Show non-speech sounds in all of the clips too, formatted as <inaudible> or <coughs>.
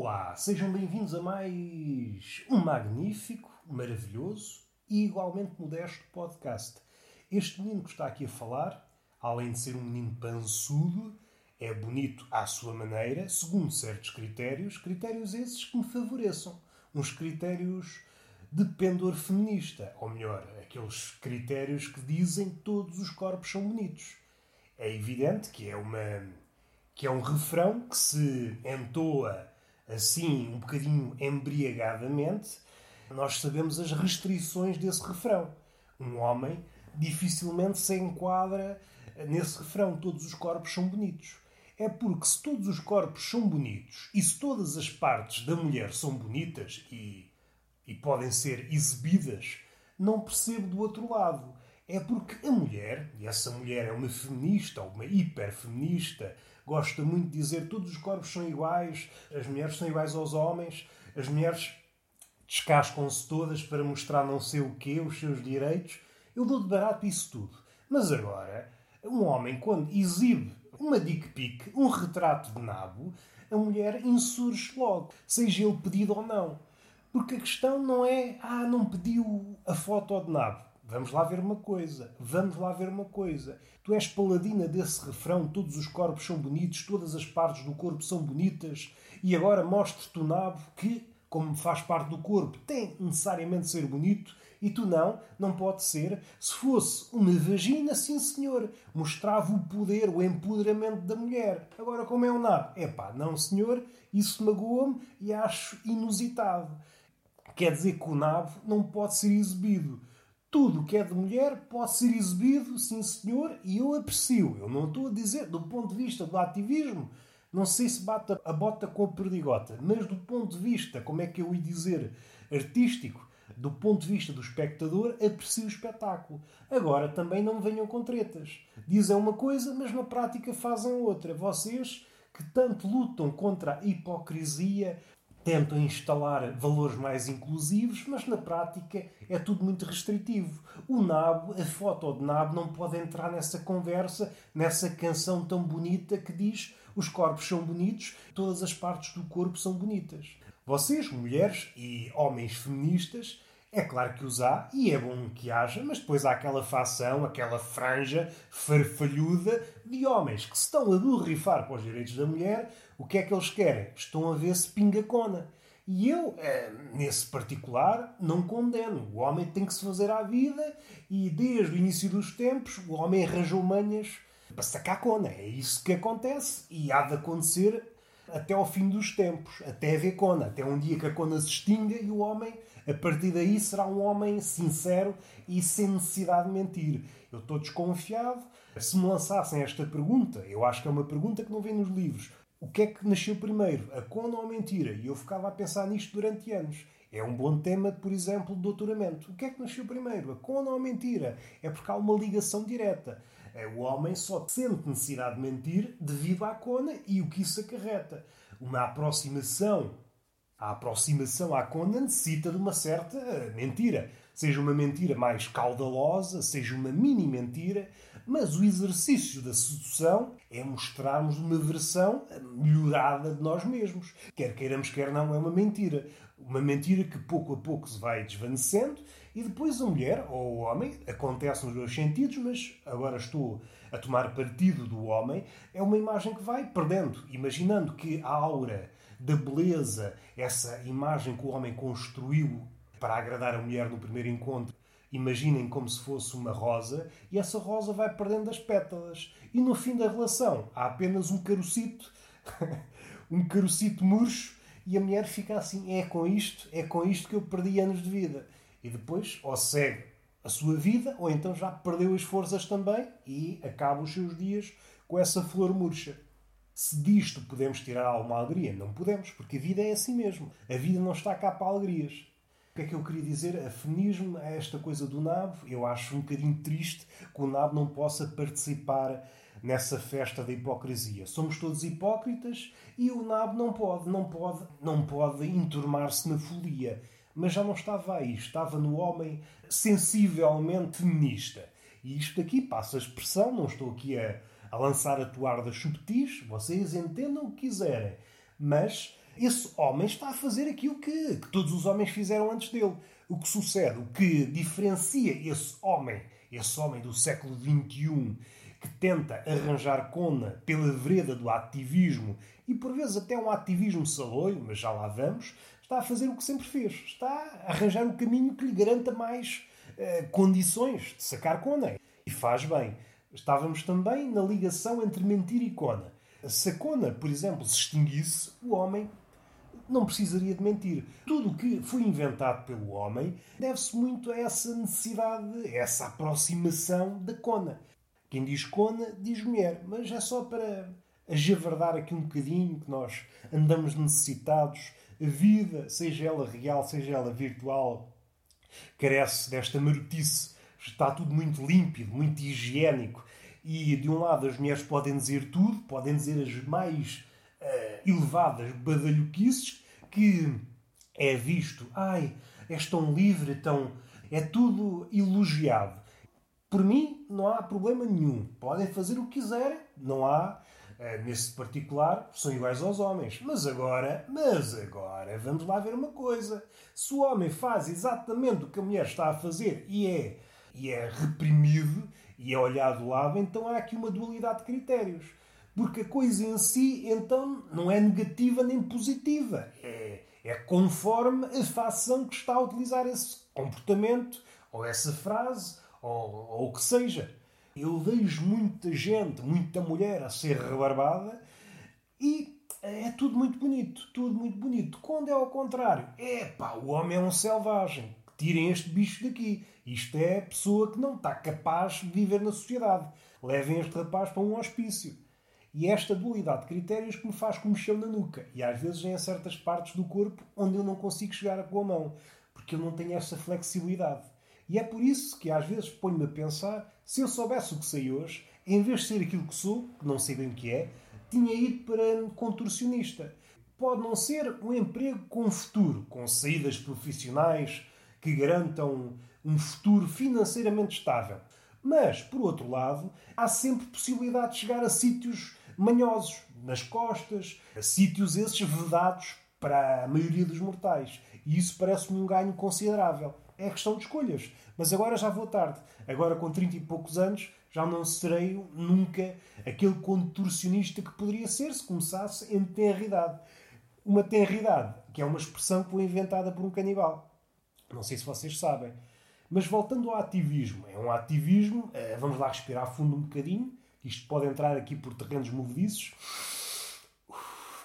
Olá, sejam bem-vindos a mais um magnífico, maravilhoso e igualmente modesto podcast. Este menino que está aqui a falar, além de ser um menino pançudo, é bonito à sua maneira, segundo certos critérios, critérios esses que me favoreçam. Uns critérios de pendor feminista, ou melhor, aqueles critérios que dizem que todos os corpos são bonitos. É evidente que é uma que é um refrão que se entoa assim, um bocadinho embriagadamente, nós sabemos as restrições desse refrão. Um homem dificilmente se enquadra nesse refrão: todos os corpos são bonitos. É porque se todos os corpos são bonitos e se todas as partes da mulher são bonitas e, e podem ser exibidas, não percebo do outro lado. É porque a mulher, e essa mulher é uma feminista ou uma hiperfeminista, gosta muito de dizer todos os corpos são iguais, as mulheres são iguais aos homens, as mulheres descascam-se todas para mostrar não sei o quê, os seus direitos. Eu dou de barato isso tudo. Mas agora, um homem, quando exibe uma dick pic, um retrato de nabo, a mulher insurge logo, seja ele pedido ou não. Porque a questão não é, ah, não pediu a foto de nabo. Vamos lá ver uma coisa. Vamos lá ver uma coisa. Tu és paladina desse refrão, todos os corpos são bonitos, todas as partes do corpo são bonitas, e agora mostre-te o nabo que, como faz parte do corpo, tem necessariamente de ser bonito, e tu não, não pode ser. Se fosse uma vagina, sim senhor, mostrava o poder, o empoderamento da mulher. Agora, como é um nabo? Epá, não senhor, isso magoa-me e acho inusitado. Quer dizer que o nabo não pode ser exibido tudo que é de mulher pode ser exibido, sim senhor, e eu aprecio. Eu não estou a dizer, do ponto de vista do ativismo, não sei se bate a bota com a perdigota, mas do ponto de vista, como é que eu ia dizer, artístico, do ponto de vista do espectador, aprecio o espetáculo. Agora, também não venham com tretas. Dizem uma coisa, mas na prática fazem outra. Vocês que tanto lutam contra a hipocrisia, tentam instalar valores mais inclusivos, mas na prática é tudo muito restritivo. O nabo, a foto de nabo, não pode entrar nessa conversa, nessa canção tão bonita que diz os corpos são bonitos, todas as partes do corpo são bonitas. Vocês, mulheres e homens feministas, é claro que os há, e é bom que haja, mas depois há aquela facção, aquela franja farfalhuda de homens que se estão a borrifar para os direitos da mulher. O que é que eles querem? Estão a ver se pinga cona. E eu, eh, nesse particular, não condeno. O homem tem que se fazer à vida e desde o início dos tempos o homem arranjou manhas para sacar cona. É isso que acontece e há de acontecer até ao fim dos tempos, até haver cona, até um dia que a cona se extinga e o homem a partir daí será um homem sincero e sem necessidade de mentir. Eu estou desconfiado. Se me lançassem esta pergunta, eu acho que é uma pergunta que não vem nos livros. O que é que nasceu primeiro, a cona ou a mentira? E eu ficava a pensar nisto durante anos. É um bom tema, por exemplo, de doutoramento. O que é que nasceu primeiro, a cona ou a mentira? É porque há uma ligação direta. É, o homem só sente necessidade de mentir devido à cona e o que isso acarreta. Uma aproximação a aproximação à conda necessita de uma certa mentira. Seja uma mentira mais caudalosa, seja uma mini mentira, mas o exercício da sedução é mostrarmos uma versão melhorada de nós mesmos. Quer queiramos, quer não, é uma mentira. Uma mentira que pouco a pouco se vai desvanecendo e depois a mulher ou o homem, acontece nos dois sentidos, mas agora estou a tomar partido do homem, é uma imagem que vai perdendo, imaginando que a aura da beleza, essa imagem que o homem construiu para agradar a mulher no primeiro encontro. Imaginem como se fosse uma rosa e essa rosa vai perdendo as pétalas. E no fim da relação há apenas um carocito, <laughs> um carocito murcho, e a mulher fica assim: é com isto, é com isto que eu perdi anos de vida. E depois, ou segue a sua vida, ou então já perdeu as forças também e acaba os seus dias com essa flor murcha. Se disto podemos tirar alguma alegria, não podemos, porque a vida é assim mesmo. A vida não está cá para alegrias. O que é que eu queria dizer? A feminismo é esta coisa do nabo. Eu acho um bocadinho triste que o nabo não possa participar nessa festa da hipocrisia. Somos todos hipócritas e o nabo não pode, não pode, não pode enturmar-se na folia. Mas já não estava aí, estava no homem sensivelmente feminista. E isto aqui passa a expressão, não estou aqui a, a lançar a toalha subtis, vocês entendam o que quiserem. Mas esse homem está a fazer aquilo que, que todos os homens fizeram antes dele. O que sucede, o que diferencia esse homem, esse homem do século XXI, que tenta arranjar cona pela vereda do ativismo e por vezes até um ativismo saloio, mas já lá vamos, está a fazer o que sempre fez. Está a arranjar o caminho que lhe garanta mais uh, condições de sacar cona. E faz bem. Estávamos também na ligação entre mentira e cona. Se a cona, por exemplo, se extinguisse, o homem não precisaria de mentir. Tudo o que foi inventado pelo homem deve-se muito a essa necessidade, a essa aproximação da cona. Quem diz cona, diz mulher, mas é só para ajavardar aqui um bocadinho que nós andamos necessitados. A vida, seja ela real, seja ela virtual, carece desta marotice. Está tudo muito límpido, muito higiênico. E de um lado as mulheres podem dizer tudo, podem dizer as mais uh, elevadas badalhoquices, que é visto, ai, és tão livre, tão. é tudo elogiado. Por mim, não há problema nenhum. Podem fazer o que quiserem, não há eh, nesse particular, são iguais aos homens. Mas agora, mas agora, vamos lá ver uma coisa. Se o homem faz exatamente o que a mulher está a fazer e é, e é reprimido e é olhado de lado, então há aqui uma dualidade de critérios. Porque a coisa em si, então, não é negativa nem positiva. É, é conforme a facção que está a utilizar esse comportamento, ou essa frase, ou, o que seja. Eu vejo muita gente, muita mulher a ser rebarbada e é tudo muito bonito, tudo muito bonito. Quando é ao contrário, é pá, o homem é um selvagem. Tirem este bicho daqui. Isto é pessoa que não está capaz de viver na sociedade. Levem este rapaz para um hospício. E é esta dualidade de critérios que me faz comichão na nuca. E às vezes em certas partes do corpo onde eu não consigo chegar com a mão. Porque eu não tenho essa flexibilidade. E é por isso que às vezes ponho-me a pensar se eu soubesse o que sei hoje, em vez de ser aquilo que sou, que não sei bem o que é, tinha ido para contorcionista. Pode não ser um emprego com futuro, com saídas profissionais que garantam um futuro financeiramente estável. Mas, por outro lado, há sempre possibilidade de chegar a sítios manhosos, nas costas, a sítios esses vedados para a maioria dos mortais. E isso parece-me um ganho considerável. É questão de escolhas. Mas agora já vou tarde. Agora, com 30 e poucos anos, já não serei nunca aquele contorcionista que poderia ser se começasse em tenridade. Uma tenridade, que é uma expressão que foi inventada por um canibal. Não sei se vocês sabem. Mas voltando ao ativismo, é um ativismo, eh, vamos lá respirar fundo um bocadinho, isto pode entrar aqui por terrenos movediços.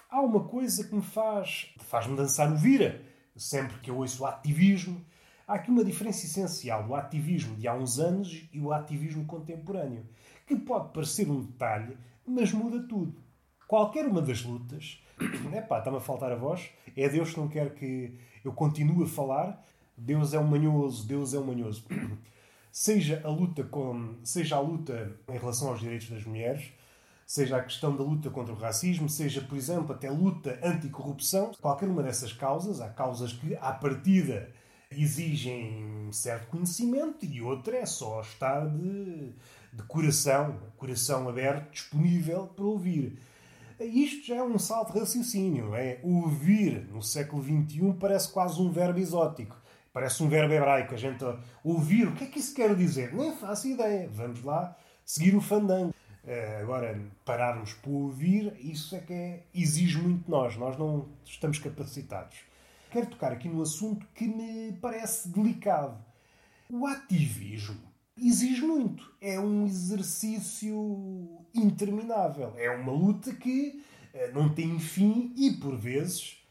Há uma coisa que me faz, faz-me dançar o vira, sempre que eu ouço o ativismo, Há aqui uma diferença essencial do ativismo de há uns anos e o ativismo contemporâneo, que pode parecer um detalhe, mas muda tudo. Qualquer uma das lutas. <coughs> Epá, está-me a faltar a voz. É Deus que não quer que eu continue a falar. Deus é um manhoso, Deus é um manhoso. Seja a luta com, seja a luta em relação aos direitos das mulheres, seja a questão da luta contra o racismo, seja, por exemplo, até a luta anticorrupção, qualquer uma dessas causas, há causas que, à partida, exigem certo conhecimento e outra é só estar de, de coração, coração aberto, disponível para ouvir. Isto já é um salto de raciocínio. É? Ouvir no século XXI parece quase um verbo exótico. Parece um verbo hebraico. A gente ouvir, o que é que isso quer dizer? Nem faço ideia. Vamos lá seguir o fandango. Uh, agora, pararmos para ouvir, isso é que é, exige muito de nós. Nós não estamos capacitados quero tocar aqui num assunto que me parece delicado. O ativismo exige muito. É um exercício interminável. É uma luta que uh, não tem fim e, por vezes,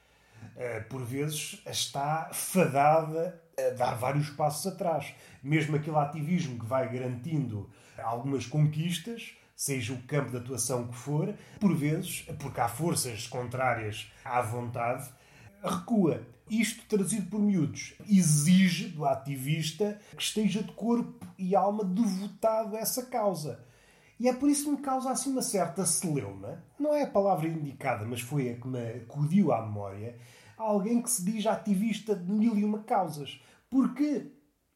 por vezes, está fadada a dar vários passos atrás. Mesmo aquele ativismo que vai garantindo algumas conquistas, seja o campo de atuação que for, por vezes, porque há forças contrárias à vontade, recua. Isto, traduzido por miúdos, exige do ativista que esteja de corpo e alma devotado a essa causa. E é por isso que me causa assim uma certa celeuma. Não é a palavra indicada, mas foi a que me acudiu à memória. Alguém que se diz ativista de mil e uma causas. Porque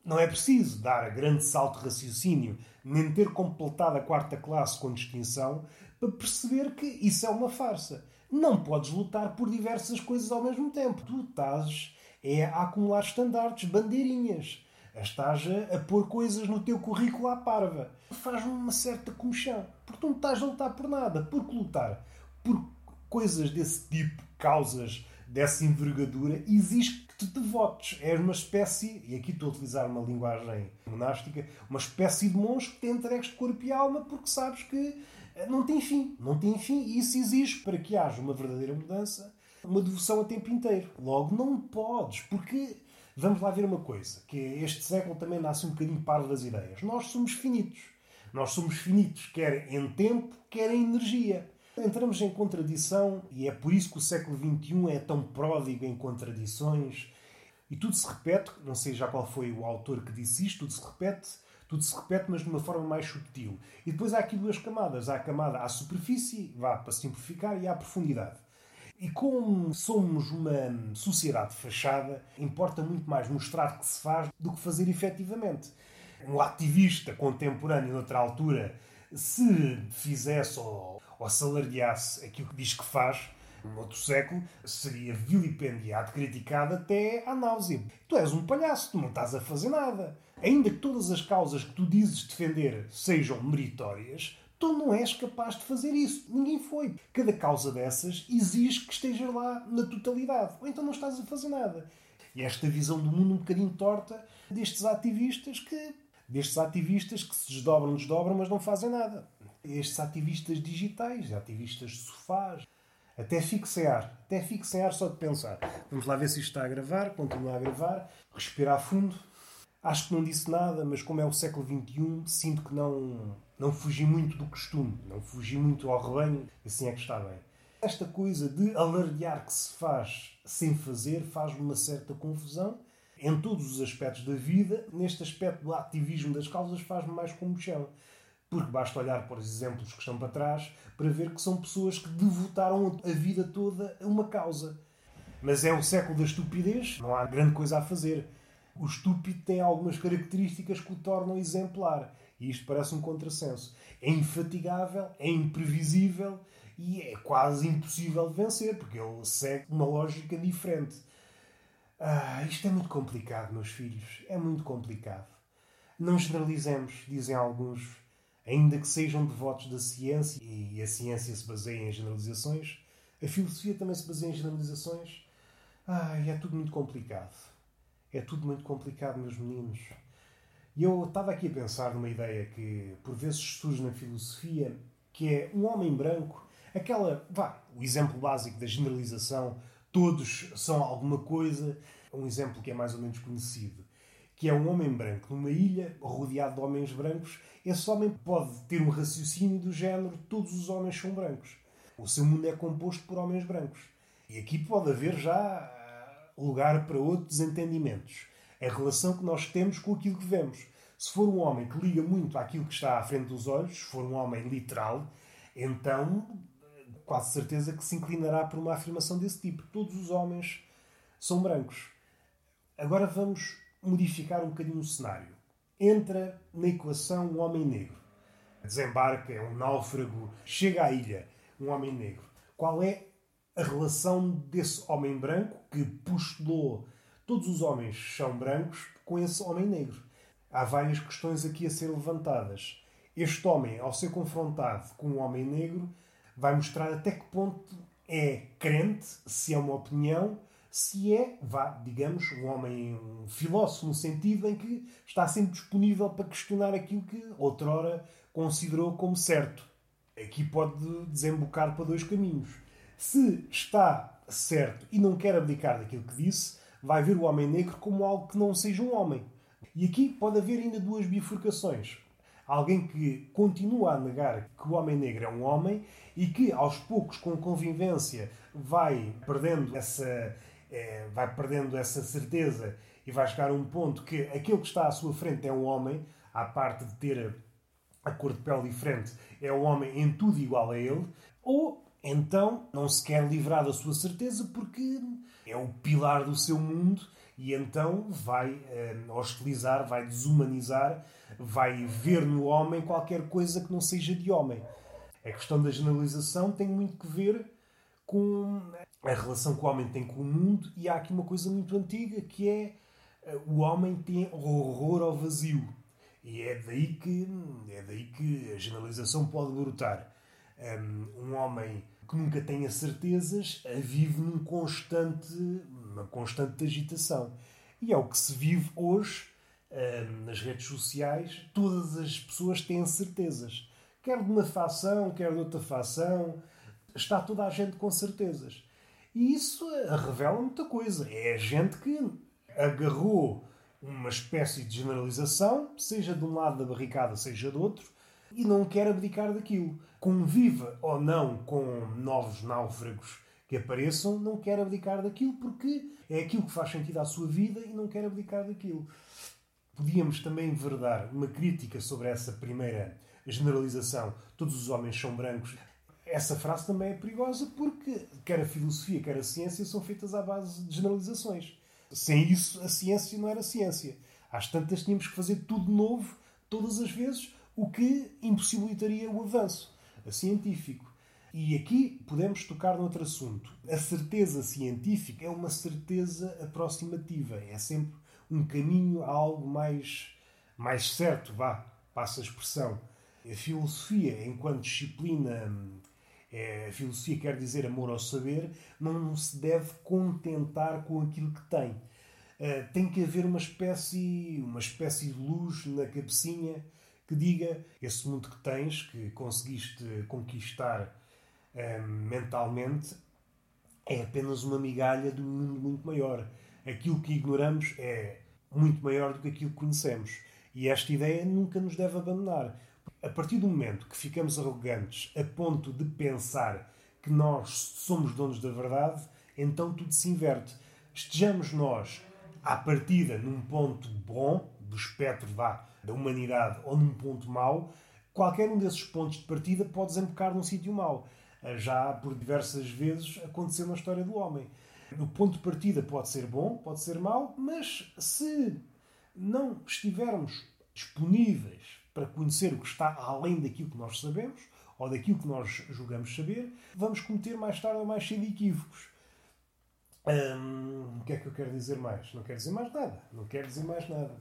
não é preciso dar grande salto de raciocínio, nem ter completado a quarta classe com distinção, para perceber que isso é uma farsa. Não podes lutar por diversas coisas ao mesmo tempo. Tu estás é a acumular estandartes, bandeirinhas. Estás a, a pôr coisas no teu currículo à parva. Faz-me uma certa comichão. Porque tu não estás a lutar por nada. Porque lutar por coisas desse tipo, causas dessa envergadura, exige que te devotes. És uma espécie, e aqui estou a utilizar uma linguagem monástica, uma espécie de monstro que te entregues de corpo e alma porque sabes que eh, não tem fim. Não tem fim e isso exige, para que haja uma verdadeira mudança, uma devoção a tempo inteiro. Logo, não podes, porque vamos lá ver uma coisa, que este século também nasce um bocadinho parvo das ideias. Nós somos finitos. Nós somos finitos, quer em tempo, quer em energia. Entramos em contradição e é por isso que o século XXI é tão pródigo em contradições e tudo se repete. Não sei já qual foi o autor que disse isto, tudo se repete, tudo se repete, mas de uma forma mais subtil. E depois há aqui duas camadas: há a camada à superfície, vá para simplificar, e à profundidade. E como somos uma sociedade fachada, importa muito mais mostrar que se faz do que fazer efetivamente. Um ativista contemporâneo, noutra altura, se fizesse ou, ou assalariasse aquilo que diz que faz, num outro século, seria vilipendiado, criticado até à náusea. Tu és um palhaço, tu não estás a fazer nada. Ainda que todas as causas que tu dizes defender sejam meritórias, tu não és capaz de fazer isso. Ninguém foi. Cada causa dessas exige que estejas lá na totalidade. Ou então não estás a fazer nada. E esta visão do mundo um bocadinho torta destes ativistas que. destes ativistas que se desdobram, desdobram, mas não fazem nada. Estes ativistas digitais, ativistas de sofás. Até fixear. Até fixear só de pensar. Vamos lá ver se isto está a gravar. Continuar a gravar. Respirar fundo. Acho que não disse nada, mas como é o século XXI, sinto que não não fugi muito do costume, não fugi muito ao rebanho, assim é que está bem. Esta coisa de alardear que se faz sem fazer faz-me uma certa confusão em todos os aspectos da vida. Neste aspecto do ativismo das causas faz-me mais comichão. Porque basta olhar para os exemplos que estão para trás para ver que são pessoas que devotaram a vida toda a uma causa. Mas é o século da estupidez, não há grande coisa a fazer. O estúpido tem algumas características que o tornam exemplar. E isto parece um contrassenso. É infatigável, é imprevisível e é quase impossível de vencer, porque ele segue uma lógica diferente. Ah, isto é muito complicado, meus filhos. É muito complicado. Não generalizemos, dizem alguns, ainda que sejam devotos da ciência e a ciência se baseia em generalizações, a filosofia também se baseia em generalizações. Ah, é tudo muito complicado. É tudo muito complicado, meus meninos. E eu estava aqui a pensar numa ideia que por vezes surge na filosofia, que é um homem branco, aquela, vá, o exemplo básico da generalização, todos são alguma coisa, um exemplo que é mais ou menos conhecido, que é um homem branco numa ilha rodeado de homens brancos, esse homem pode ter um raciocínio do género todos os homens são brancos. O seu mundo é composto por homens brancos. E aqui pode haver já ah, lugar para outros entendimentos a relação que nós temos com aquilo que vemos. Se for um homem que liga muito àquilo que está à frente dos olhos, se for um homem literal, então quase certeza que se inclinará por uma afirmação desse tipo. Todos os homens são brancos. Agora vamos modificar um bocadinho o cenário. Entra na equação um homem negro. Desembarca, é um náufrago, chega à ilha, um homem negro. Qual é a relação desse homem branco que postulou todos os homens são brancos com esse homem negro. Há várias questões aqui a ser levantadas. Este homem, ao ser confrontado com um homem negro, vai mostrar até que ponto é crente, se é uma opinião, se é, vá, digamos, um homem um filósofo, no sentido em que está sempre disponível para questionar aquilo que outrora considerou como certo. Aqui pode desembocar para dois caminhos. Se está certo e não quer abdicar daquilo que disse, vai ver o homem negro como algo que não seja um homem. E aqui pode haver ainda duas bifurcações. Alguém que continua a negar que o homem negro é um homem e que, aos poucos, com convivência, vai perdendo essa, é, vai perdendo essa certeza e vai chegar a um ponto que aquele que está à sua frente é um homem, à parte de ter a cor de pele diferente, é um homem em tudo igual a ele, ou então não se quer livrar da sua certeza porque é o pilar do seu mundo e então vai uh, hostilizar, vai desumanizar, vai ver no homem qualquer coisa que não seja de homem. A questão da generalização tem muito que ver com a relação que o homem tem com o mundo e há aqui uma coisa muito antiga que é eh, o homem tem horror ao vazio. E é daí que, é daí que a generalização pode brotar. Um homem que nunca tenha certezas vive num constante, uma constante agitação. E é o que se vive hoje nas redes sociais. Todas as pessoas têm certezas. Quer de uma facção, quer de outra facção. Está toda a gente com certezas. E isso eh, revela muita coisa. É gente que agarrou uma espécie de generalização, seja de um lado da barricada, seja do outro, e não quer abdicar daquilo. Conviva ou não com novos náufragos que apareçam, não quer abdicar daquilo porque é aquilo que faz sentido à sua vida e não quer abdicar daquilo. Podíamos também verdar uma crítica sobre essa primeira generalização: todos os homens são brancos. Essa frase também é perigosa porque quer a filosofia, quer a ciência são feitas à base de generalizações. Sem isso, a ciência não era ciência. Às tantas, tínhamos que fazer tudo novo, todas as vezes, o que impossibilitaria o avanço científico. E aqui podemos tocar noutro assunto. A certeza científica é uma certeza aproximativa, é sempre um caminho a algo mais, mais certo, vá, passa a expressão. A filosofia, enquanto disciplina, é, filosofia quer dizer amor ao saber, não se deve contentar com aquilo que tem. Uh, tem que haver uma espécie, uma espécie de luz na cabecinha que diga esse mundo que tens, que conseguiste conquistar uh, mentalmente, é apenas uma migalha de um mundo muito maior. Aquilo que ignoramos é muito maior do que aquilo que conhecemos. E esta ideia nunca nos deve abandonar. A partir do momento que ficamos arrogantes a ponto de pensar que nós somos donos da verdade, então tudo se inverte. Estejamos nós, à partida, num ponto bom, do espectro vá, da humanidade, ou num ponto mau, qualquer um desses pontos de partida pode desembocar num sítio mau. Já por diversas vezes aconteceu na história do homem. O ponto de partida pode ser bom, pode ser mau, mas se não estivermos disponíveis para conhecer o que está além daquilo que nós sabemos, ou daquilo que nós julgamos saber, vamos cometer mais tarde ou mais cedo equívocos. Hum, o que é que eu quero dizer mais? Não quero dizer mais nada. Não quero dizer mais nada.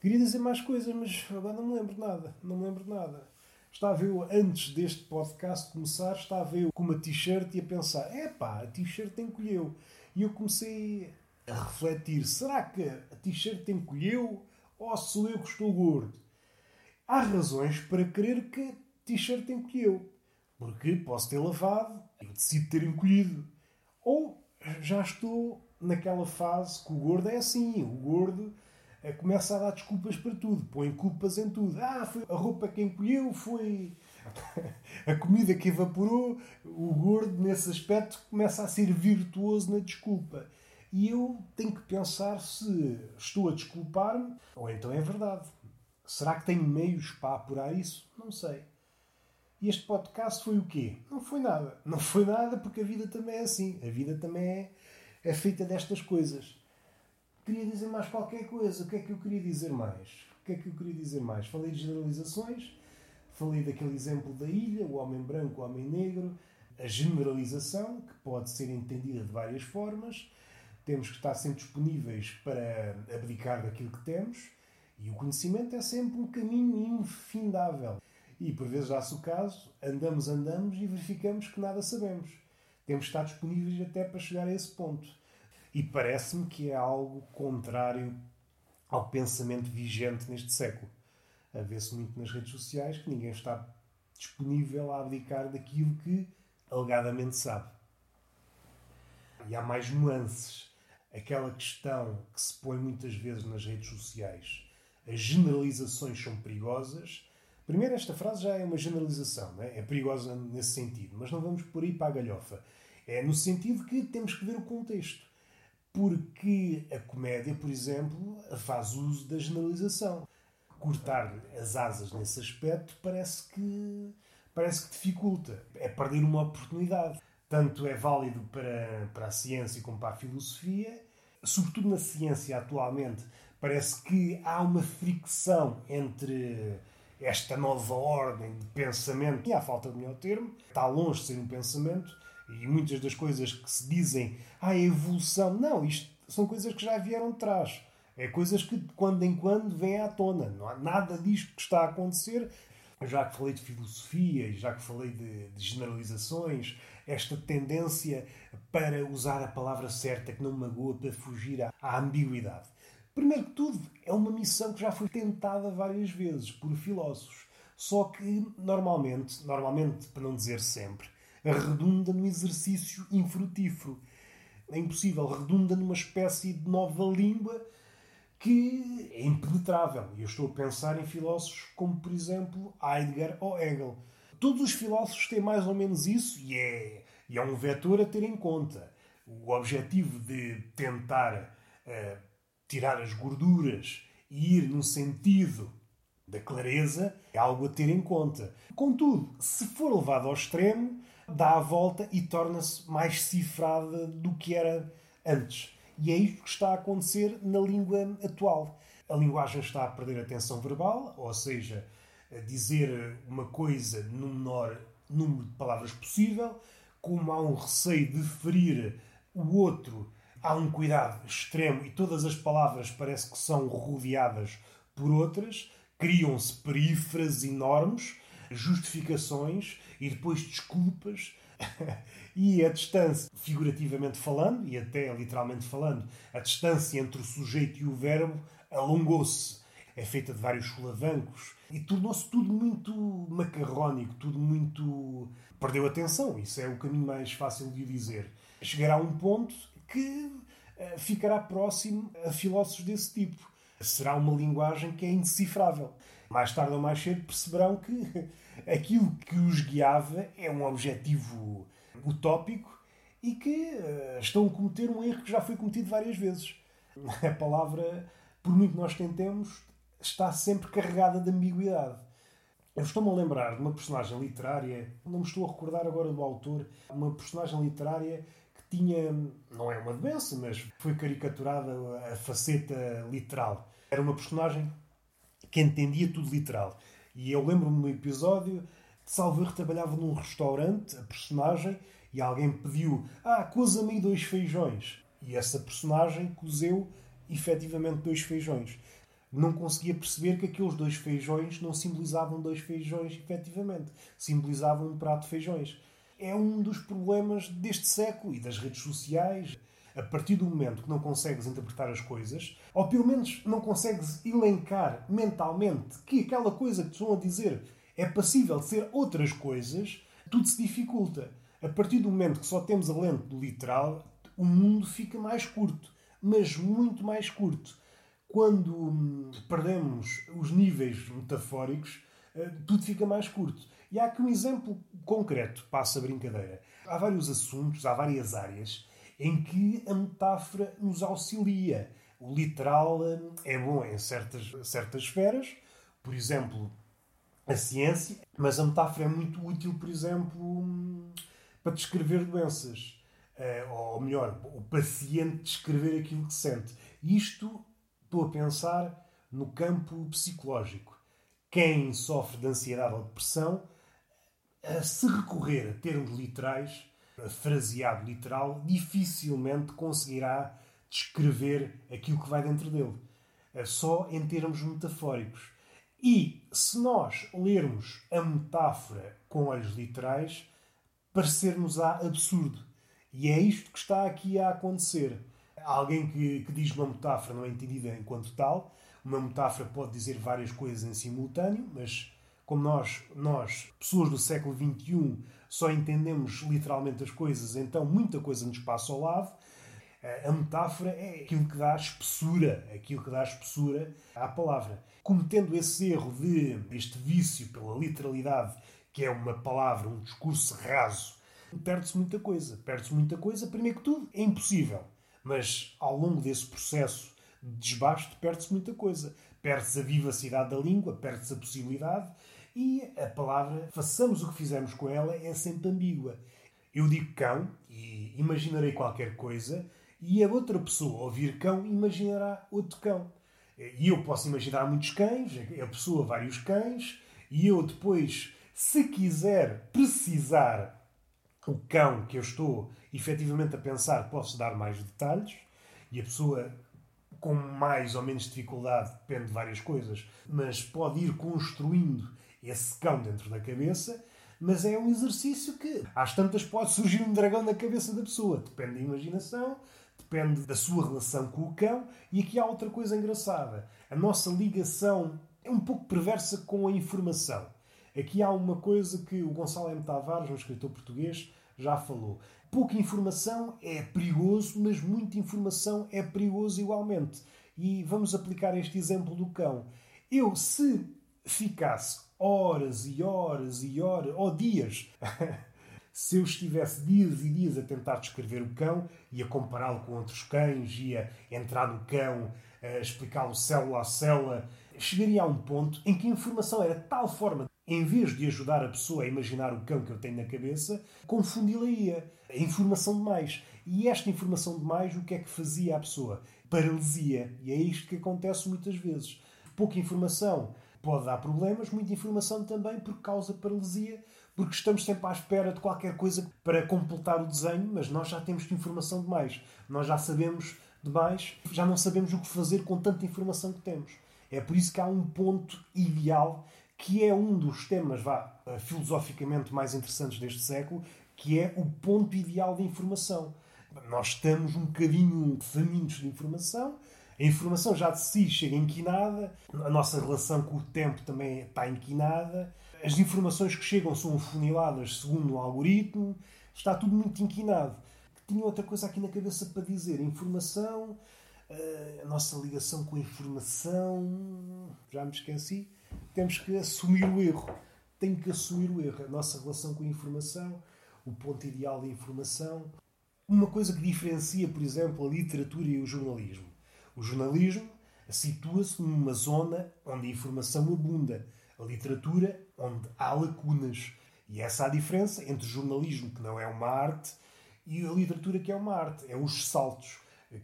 Queria dizer mais coisas, mas agora não me lembro de nada. Não me lembro de nada. Estava eu, antes deste podcast começar, estava eu com uma t-shirt e a pensar: epá, a t-shirt encolheu. E eu comecei a refletir: será que a t-shirt encolheu ou sou eu que estou gordo? Há razões para crer que a t-shirt encolheu. Porque posso ter lavado e decido ter encolhido. Ou já estou naquela fase que o gordo é assim. O gordo é, começa a dar desculpas para tudo, põe culpas em tudo. Ah, foi a roupa que encolheu, foi <laughs> a comida que evaporou. O gordo, nesse aspecto, começa a ser virtuoso na desculpa. E eu tenho que pensar se estou a desculpar-me ou então é verdade. Será que tenho meios para apurar isso? Não sei. E este podcast foi o quê? Não foi nada. Não foi nada porque a vida também é assim. A vida também é, é feita destas coisas. Queria dizer mais qualquer coisa. O que é que eu queria dizer mais? O que é que eu queria dizer mais? Falei de generalizações, falei daquele exemplo da ilha, o homem branco, o homem negro, a generalização, que pode ser entendida de várias formas. Temos que estar sempre disponíveis para abdicar daquilo que temos. E o conhecimento é sempre um caminho infindável. E por vezes dá-se o caso, andamos, andamos e verificamos que nada sabemos. Temos que estar disponíveis até para chegar a esse ponto. E parece-me que é algo contrário ao pensamento vigente neste século. A vê-se muito nas redes sociais que ninguém está disponível a abdicar daquilo que alegadamente sabe. E há mais nuances. Aquela questão que se põe muitas vezes nas redes sociais. As generalizações são perigosas. Primeiro, esta frase já é uma generalização, é? é perigosa nesse sentido, mas não vamos por aí para a galhofa. É no sentido que temos que ver o contexto porque a comédia, por exemplo, faz uso da generalização. Cortar as asas nesse aspecto parece que parece que dificulta. É perder uma oportunidade. Tanto é válido para, para a ciência como para a filosofia. Sobretudo na ciência atualmente, parece que há uma fricção entre, esta nova ordem de pensamento, e há falta de melhor termo, está longe de ser um pensamento, e muitas das coisas que se dizem, ah, evolução, não, isto são coisas que já vieram de trás. É coisas que de quando em quando vêm à tona. Não há nada disto que está a acontecer. Já que falei de filosofia já que falei de, de generalizações, esta tendência para usar a palavra certa que não magoa para fugir à, à ambiguidade. Primeiro que tudo, é uma missão que já foi tentada várias vezes por filósofos. Só que, normalmente, normalmente, para não dizer sempre, redunda no exercício infrutífero. É impossível, redunda numa espécie de nova língua que é impenetrável. E eu estou a pensar em filósofos como, por exemplo, Heidegger ou Hegel. Todos os filósofos têm mais ou menos isso e é, e é um vetor a ter em conta. O objetivo de tentar uh, tirar as gorduras e ir no sentido da clareza é algo a ter em conta. Contudo, se for levado ao extremo, dá a volta e torna-se mais cifrada do que era antes. E é isto que está a acontecer na língua atual. A linguagem está a perder a tensão verbal, ou seja, dizer uma coisa no menor número de palavras possível, como há um receio de ferir o outro, há um cuidado extremo e todas as palavras parece que são rodeadas por outras, criam-se perífrases enormes, justificações e depois desculpas <laughs> e a distância, figurativamente falando, e até literalmente falando, a distância entre o sujeito e o verbo alongou-se. É feita de vários solavancos e tornou-se tudo muito macarrónico, tudo muito. perdeu atenção. Isso é o caminho mais fácil de dizer. Chegará a um ponto que uh, ficará próximo a filósofos desse tipo. Será uma linguagem que é indecifrável. Mais tarde ou mais cedo perceberão que <laughs> aquilo que os guiava é um objetivo utópico e que uh, estão a cometer um erro que já foi cometido várias vezes. <laughs> A palavra, por muito que nós tentemos, está sempre carregada de ambiguidade. Eu estou-me a lembrar de uma personagem literária, não me estou a recordar agora do autor, uma personagem literária tinha, não é uma doença, mas foi caricaturada a faceta literal. Era uma personagem que entendia tudo literal. E eu lembro-me no episódio de Salver trabalhava num restaurante, a personagem, e alguém pediu: Ah, coza-me dois feijões. E essa personagem cozeu efetivamente dois feijões. Não conseguia perceber que aqueles dois feijões não simbolizavam dois feijões efetivamente, simbolizavam um prato de feijões. É um dos problemas deste século e das redes sociais. A partir do momento que não consegues interpretar as coisas, ou pelo menos não consegues elencar mentalmente que aquela coisa que te estão a dizer é passível de ser outras coisas, tudo se dificulta. A partir do momento que só temos a lente do literal, o mundo fica mais curto, mas muito mais curto. Quando hum, perdemos os níveis metafóricos, eh, tudo fica mais curto. E há aqui um exemplo concreto, passa a brincadeira. Há vários assuntos, há várias áreas em que a metáfora nos auxilia. O literal hum, é bom em certas, certas esferas, por exemplo, a ciência, mas a metáfora é muito útil, por exemplo, para descrever doenças. Eh, ou melhor, o paciente descrever aquilo que sente. Isto estou a pensar no campo psicológico. Quem sofre de ansiedade ou depressão, se recorrer a termos literais, a fraseado literal, dificilmente conseguirá descrever aquilo que vai dentro dele. É só em termos metafóricos. E se nós lermos a metáfora com olhos literais, parecer-nos-á absurdo. E é isto que está aqui a acontecer. Alguém que, que diz uma metáfora não é entendida enquanto tal. Uma metáfora pode dizer várias coisas em simultâneo, mas como nós, nós, pessoas do século XXI, só entendemos literalmente as coisas, então muita coisa nos passa ao lado. A metáfora é aquilo que dá espessura, aquilo que dá espessura à palavra. Cometendo esse erro de este vício pela literalidade, que é uma palavra, um discurso raso, perde-se muita coisa. Perde-se muita coisa, primeiro que tudo, é impossível. Mas ao longo desse processo de desbaste, perde-se muita coisa. Perde-se a vivacidade da língua, perde-se a possibilidade e a palavra, façamos o que fizermos com ela, é sempre ambígua. Eu digo cão e imaginarei qualquer coisa e a outra pessoa ouvir cão imaginará outro cão. E eu posso imaginar muitos cães, a pessoa vários cães, e eu depois, se quiser precisar o cão que eu estou efetivamente a pensar, posso dar mais detalhes e a pessoa com mais ou menos dificuldade, depende de várias coisas, mas pode ir construindo esse cão dentro da cabeça. Mas é um exercício que, às tantas, pode surgir um dragão na cabeça da pessoa. Depende da imaginação, depende da sua relação com o cão. E aqui há outra coisa engraçada: a nossa ligação é um pouco perversa com a informação. Aqui há uma coisa que o Gonçalo M. Tavares, um escritor português, já falou. Pouca informação é perigoso, mas muita informação é perigoso igualmente. E vamos aplicar este exemplo do cão. Eu, se ficasse horas e horas e horas, ou dias, <laughs> se eu estivesse dias e dias a tentar descrever o cão e a compará-lo com outros cães, ia entrar no cão, a explicá-lo célula a célula, chegaria a um ponto em que a informação era de tal forma em vez de ajudar a pessoa a imaginar o cão que eu tenho na cabeça, confundi-la-ia. A informação demais. E esta informação demais, o que é que fazia a pessoa? Paralisia. E é isto que acontece muitas vezes. Pouca informação pode dar problemas, muita informação também por causa paralisia, porque estamos sempre à espera de qualquer coisa para completar o desenho, mas nós já temos informação demais. Nós já sabemos demais, já não sabemos o que fazer com tanta informação que temos. É por isso que há um ponto ideal que é um dos temas vá, eh, filosoficamente mais interessantes deste século, que é o ponto ideal de informação. Nós estamos um bocadinho famintos de informação, a informação já de si chega inquinada, a nossa relação com o tempo também está inquinada, as informações que chegam são funiladas segundo um algoritmo, está tudo muito inquinado. Tinha outra coisa aqui na cabeça para dizer: informação, eh, a nossa ligação com a informação, já me esqueci temos que assumir o erro. Tenho que assumir o erro. A nossa relação com a informação, o ponto ideal da informação. Uma coisa que diferencia, por exemplo, a literatura e o jornalismo. O jornalismo situa-se numa zona onde a informação abunda. A literatura, onde há lacunas. E essa é a diferença entre o jornalismo, que não é uma arte, e a literatura, que é uma arte. É os saltos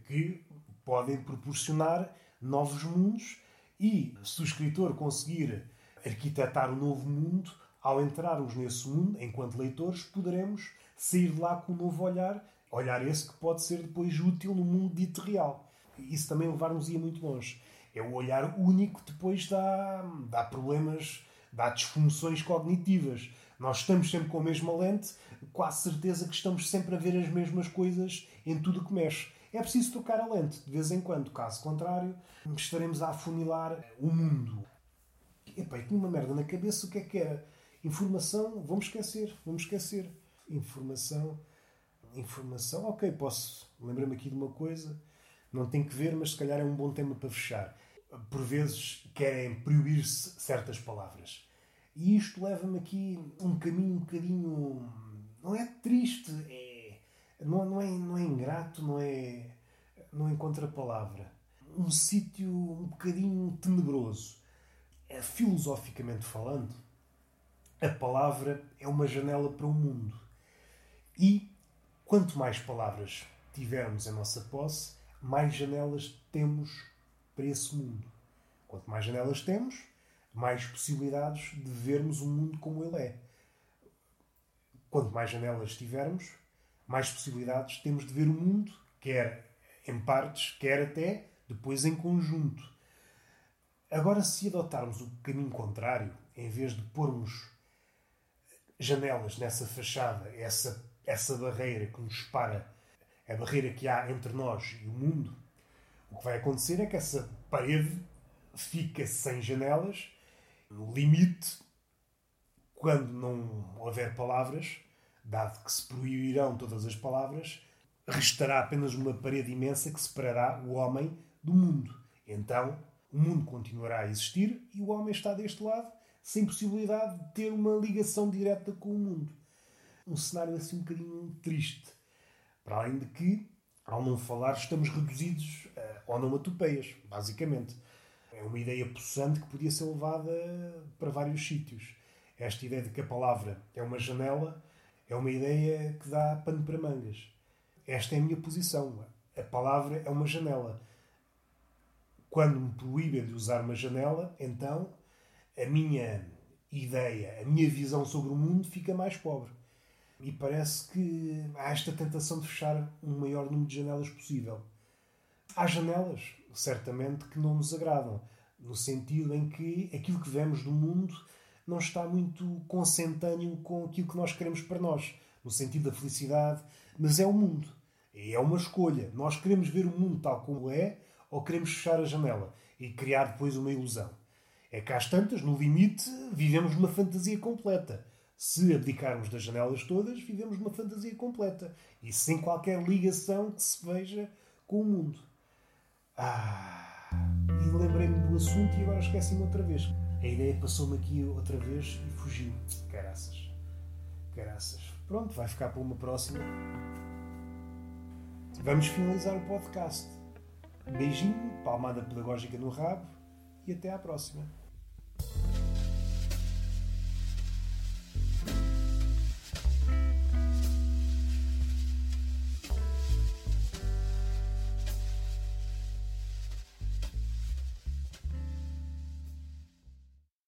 que podem proporcionar novos mundos e se o escritor conseguir arquitetar um novo mundo, ao entrarmos nesse mundo, enquanto leitores, poderemos sair de lá com um novo olhar, olhar esse que pode ser depois útil no mundo dito real. Isso também levar-nos-ia muito longe. É o olhar único, depois dá, dá problemas, dá disfunções cognitivas. Nós estamos sempre com a mesma lente, quase certeza que estamos sempre a ver as mesmas coisas em tudo o que mexe. É preciso trocar a lente de vez em quando, caso contrário, estaremos a afunilar o mundo. Epá, tinha uma merda na cabeça, o que é que era? Informação, vamos esquecer, vamos esquecer. Informação, informação, ok, posso. Lembra-me aqui de uma coisa, não tem que ver, mas se calhar é um bom tema para fechar. Por vezes querem proibir-se certas palavras. E isto leva-me aqui um caminho um bocadinho. Não é triste, é não, não, é, não é ingrato, não é. não encontra palavra. Um sítio um bocadinho tenebroso. É, filosoficamente falando, a palavra é uma janela para o mundo. E quanto mais palavras tivermos em nossa posse, mais janelas temos para esse mundo. Quanto mais janelas temos, mais possibilidades de vermos o mundo como ele é. Quanto mais janelas tivermos, mais possibilidades temos de ver o mundo, quer em partes, quer até depois em conjunto. Agora, se adotarmos o caminho contrário, em vez de pormos janelas nessa fachada, essa, essa barreira que nos separa, a barreira que há entre nós e o mundo, o que vai acontecer é que essa parede fica sem janelas, no limite, quando não houver palavras, dado que se proibirão todas as palavras, restará apenas uma parede imensa que separará o homem do mundo. Então, o mundo continuará a existir e o homem está deste lado, sem possibilidade de ter uma ligação direta com o mundo. Um cenário assim um bocadinho triste. Para além de que, ao não falar, estamos reduzidos a onomatopeias, basicamente. É uma ideia possante que podia ser levada para vários sítios. Esta ideia de que a palavra é uma janela é uma ideia que dá pano para mangas. Esta é a minha posição. A palavra é uma janela. Quando me proíbem de usar uma janela, então a minha ideia, a minha visão sobre o mundo fica mais pobre. E parece que há esta tentação de fechar um maior número de janelas possível. Há janelas, certamente, que não nos agradam, no sentido em que aquilo que vemos do mundo não está muito consentâneo com aquilo que nós queremos para nós, no sentido da felicidade, mas é o mundo. É uma escolha. Nós queremos ver o mundo tal como é ou queremos fechar a janela e criar depois uma ilusão. É que às tantas, no limite, vivemos uma fantasia completa. Se abdicarmos das janelas todas, vivemos uma fantasia completa e sem qualquer ligação que se veja com o mundo. Ah, e lembrei-me do assunto e agora esqueci-me outra vez. A ideia passou-me aqui outra vez e fugiu. Caraças. Caraças. Pronto, vai ficar para uma próxima. Vamos finalizar o podcast. Beijinho, palmada pedagógica no rabo e até à próxima.